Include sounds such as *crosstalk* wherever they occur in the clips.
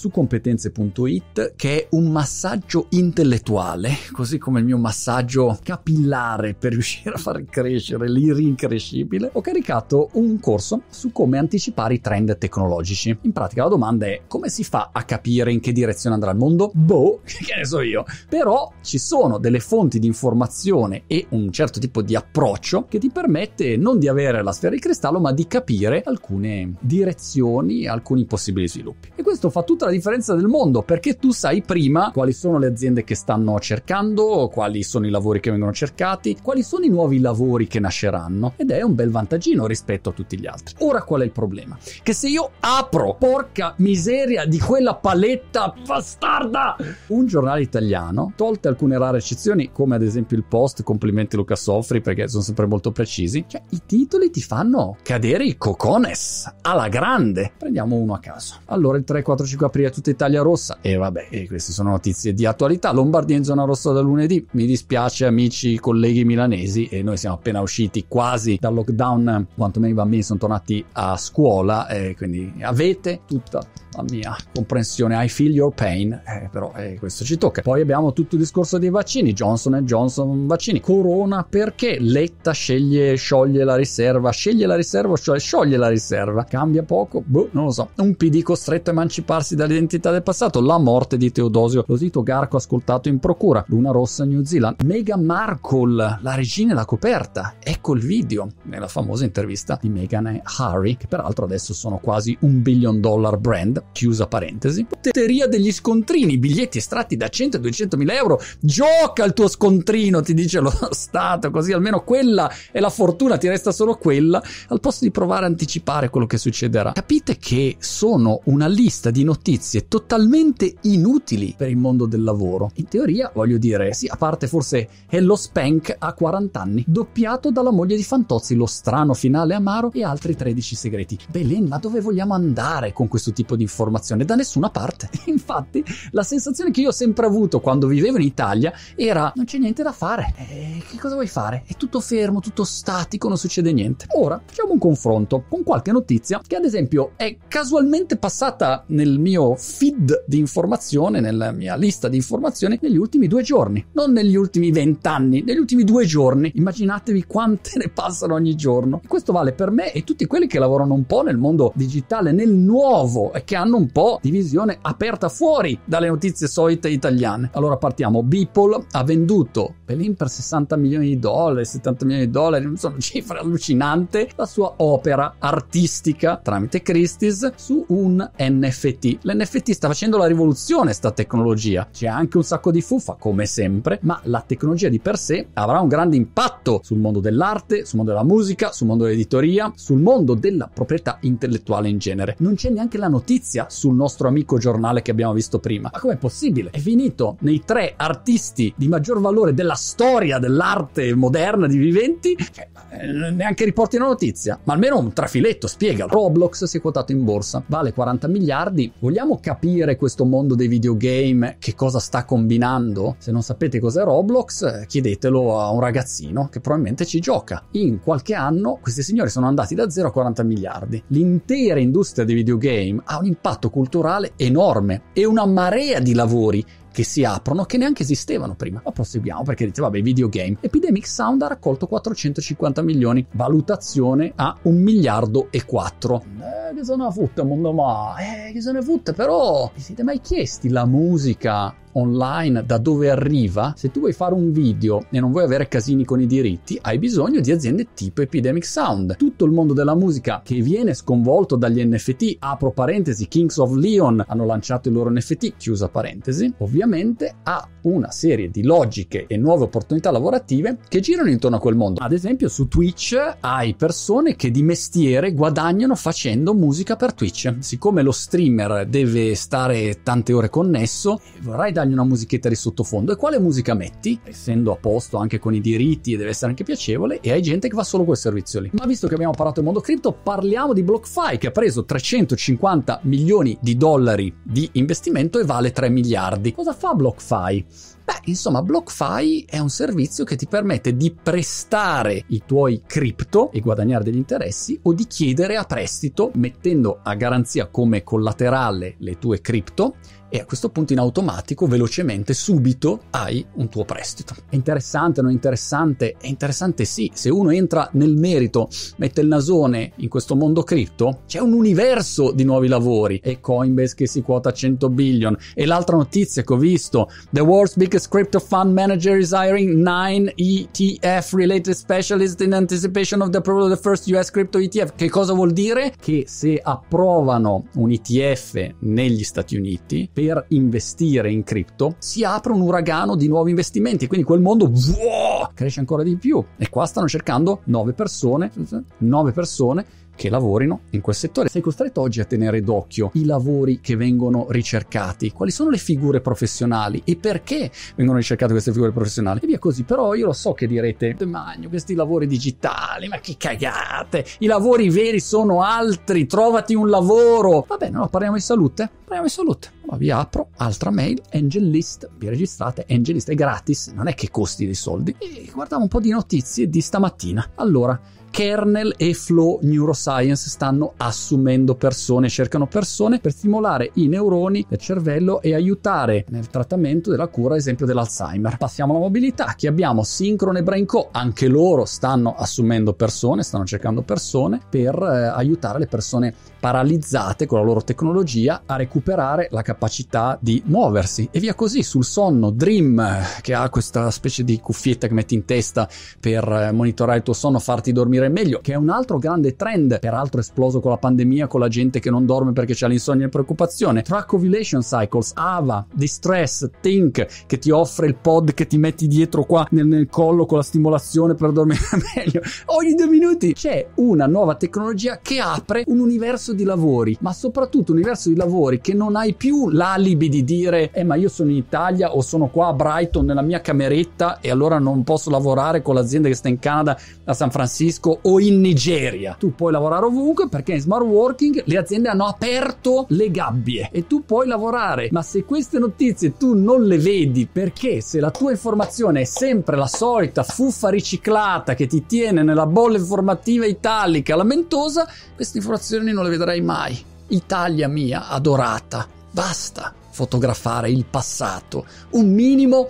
su competenze.it che è un massaggio intellettuale, così come il mio massaggio capillare per riuscire a far crescere l'irincrescibile, ho caricato un corso su come anticipare i trend tecnologici. In pratica la domanda è come si fa a capire in che direzione andrà il mondo? Boh, *laughs* che ne so io. Però ci sono delle fonti di informazione e un certo tipo di approccio che ti permette non di avere la sfera di cristallo, ma di capire alcune direzioni, alcuni possibili sviluppi. Questo fa tutta la differenza del mondo perché tu sai prima quali sono le aziende che stanno cercando, quali sono i lavori che vengono cercati, quali sono i nuovi lavori che nasceranno ed è un bel vantaggino rispetto a tutti gli altri. Ora qual è il problema? Che se io apro, porca miseria di quella paletta bastarda, un giornale italiano, tolte alcune rare eccezioni come ad esempio il Post, complimenti Luca Soffri perché sono sempre molto precisi, cioè i titoli ti fanno cadere i cocones alla grande. Prendiamo uno a caso. Allora il 345 aprile tutta Italia rossa e vabbè, e queste sono notizie di attualità. Lombardia in zona rossa da lunedì. Mi dispiace amici, colleghi milanesi e noi siamo appena usciti quasi dal lockdown, quantomeno i bambini sono tornati a scuola e quindi avete tutta la mia comprensione. I feel your pain, eh, però eh, questo ci tocca. Poi abbiamo tutto il discorso dei vaccini, Johnson Johnson vaccini, Corona perché Letta sceglie, scioglie la riserva, sceglie la riserva, cioè scioglie la riserva, cambia poco, boh, non lo so. Un PD costretto a emanciparsi dall'identità del passato, la morte di Teodosio Losito Garco ascoltato in procura, Luna Rossa New Zealand, Meghan Markle, la regina da coperta, ecco il video nella famosa intervista di Meghan e Harry, che peraltro adesso sono quasi un billion dollar brand, chiusa parentesi. Teoria degli scontrini, biglietti estratti da 100-200 mila euro, gioca il tuo scontrino, ti dice lo *laughs* Stato, così almeno quella è la fortuna, ti resta solo quella, al posto di provare a anticipare quello che succederà. Capite che sono una lista di notizie totalmente inutili per il mondo del lavoro. In teoria, voglio dire, sì, a parte forse Hello Spank a 40 anni, doppiato dalla moglie di Fantozzi, lo strano finale amaro e altri 13 segreti. Belen, ma dove vogliamo andare con questo tipo di informazione? Da nessuna parte. *laughs* Infatti, la sensazione che io ho sempre avuto quando vivevo in Italia era non c'è niente da fare. Eh, che cosa vuoi fare? È tutto fermo, tutto statico, non succede niente. Ora facciamo un confronto con qualche notizia che ad esempio è casualmente passata nel mio feed di informazione, nella mia lista di informazioni negli ultimi due giorni, non negli ultimi vent'anni, negli ultimi due giorni. Immaginatevi quante ne passano ogni giorno. Questo vale per me e tutti quelli che lavorano un po' nel mondo digitale, nel nuovo e che hanno un po' di visione aperta fuori dalle notizie solite italiane. Allora partiamo. Beeple ha venduto Pelin per 60 milioni di dollari, 70 milioni di dollari, sono *laughs* cifre allucinanti, la sua opera artistica tramite Christie's su un NFT. L'NFT sta facendo la rivoluzione, sta tecnologia. C'è anche un sacco di fuffa, come sempre, ma la tecnologia di per sé avrà un grande impatto sul mondo dell'arte, sul mondo della musica, sul mondo dell'editoria, sul mondo della proprietà intellettuale in genere. Non c'è neanche la notizia sul nostro amico giornale che abbiamo visto prima. Ma com'è possibile? È finito nei tre artisti di maggior valore della storia dell'arte moderna di viventi? Cioè, eh, neanche riporti una notizia. Ma almeno un trafiletto, spiegalo. Roblox si è quotato in borsa, vale 40 miliardi. Vogliamo capire questo mondo dei videogame, che cosa sta combinando? Se non sapete cos'è Roblox, chiedetelo a un ragazzino che probabilmente ci gioca. In qualche anno questi signori sono andati da 0 a 40 miliardi. L'intera industria dei videogame ha un impatto culturale enorme e una marea di lavori che si aprono che neanche esistevano prima. Ma proseguiamo perché dite, vabbè, videogame. Epidemic Sound ha raccolto 450 milioni, valutazione a un miliardo e 4. Eh, che sono fotte, mondo ma, eh, che sono fotte, però vi siete mai chiesti la musica online da dove arriva, se tu vuoi fare un video e non vuoi avere casini con i diritti, hai bisogno di aziende tipo Epidemic Sound. Tutto il mondo della musica che viene sconvolto dagli NFT, apro parentesi, Kings of Leon hanno lanciato il loro NFT, chiusa parentesi, ovviamente ha una serie di logiche e nuove opportunità lavorative che girano intorno a quel mondo. Ad esempio su Twitch hai persone che di mestiere guadagnano facendo musica per Twitch. Siccome lo streamer deve stare tante ore connesso, vorrai dargli una musichetta di sottofondo. E quale musica metti? Essendo a posto anche con i diritti deve essere anche piacevole, e hai gente che fa solo quel servizio lì. Ma visto che abbiamo parlato del mondo cripto, parliamo di BlockFi che ha preso 350 milioni di dollari di investimento e vale 3 miliardi. Cosa fa BlockFi? Beh, insomma, BlockFi è un servizio che ti permette di prestare i tuoi cripto e guadagnare degli interessi o di chiedere a prestito mettendo a garanzia come collaterale le tue cripto e a questo punto in automatico, velocemente, subito hai un tuo prestito. È interessante, non è interessante? È interessante sì, se uno entra nel merito, mette il nasone in questo mondo cripto, c'è un universo di nuovi lavori e Coinbase che si quota 100 billion e l'altra notizia che ho visto, the world's biggest crypto fund manager is hiring 9 ETF related specialists in anticipation of the approval of the first US crypto ETF. Che cosa vuol dire? Che se approvano un ETF negli Stati Uniti, per investire in cripto, si apre un uragano di nuovi investimenti, quindi quel mondo wow, cresce ancora di più. E qua stanno cercando nove persone, nove persone che lavorino in quel settore. Sei costretto oggi a tenere d'occhio i lavori che vengono ricercati, quali sono le figure professionali e perché vengono ricercate queste figure professionali e via così. Però io lo so che direte, Magno, questi lavori digitali, ma che cagate, i lavori veri sono altri, trovati un lavoro. Va bene, no, parliamo di salute? Parliamo di salute. Vi apro altra mail, Angel List, vi registrate, Angel List è gratis, non è che costi dei soldi. E guardavo un po' di notizie di stamattina. Allora, Kernel e Flow Neuroscience stanno assumendo persone, cercano persone per stimolare i neuroni del cervello e aiutare nel trattamento della cura, ad esempio, dell'Alzheimer. Passiamo alla mobilità. Chi abbiamo? Synchron e Brain Co. Anche loro stanno assumendo persone, stanno cercando persone per eh, aiutare le persone paralizzate con la loro tecnologia a recuperare la capacità di muoversi. E via così sul sonno. Dream, che ha questa specie di cuffietta che metti in testa per eh, monitorare il tuo sonno, farti dormire dormire meglio, che è un altro grande trend, peraltro esploso con la pandemia, con la gente che non dorme perché c'è l'insonnia e preoccupazione. Track Ovulation Cycles, Ava, Distress, Think, che ti offre il pod che ti metti dietro qua nel, nel collo con la stimolazione per dormire *laughs* meglio. Ogni due minuti c'è una nuova tecnologia che apre un universo di lavori, ma soprattutto un universo di lavori che non hai più l'alibi di dire, eh ma io sono in Italia o sono qua a Brighton nella mia cameretta e allora non posso lavorare con l'azienda che sta in Canada a San Francisco Mexico o in Nigeria. Tu puoi lavorare ovunque perché in smart working le aziende hanno aperto le gabbie e tu puoi lavorare. Ma se queste notizie tu non le vedi perché se la tua informazione è sempre la solita fuffa riciclata che ti tiene nella bolla informativa italica lamentosa, queste informazioni non le vedrai mai. Italia mia adorata, basta fotografare il passato, un minimo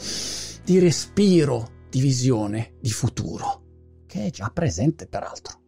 di respiro, di visione, di futuro che è già presente peraltro.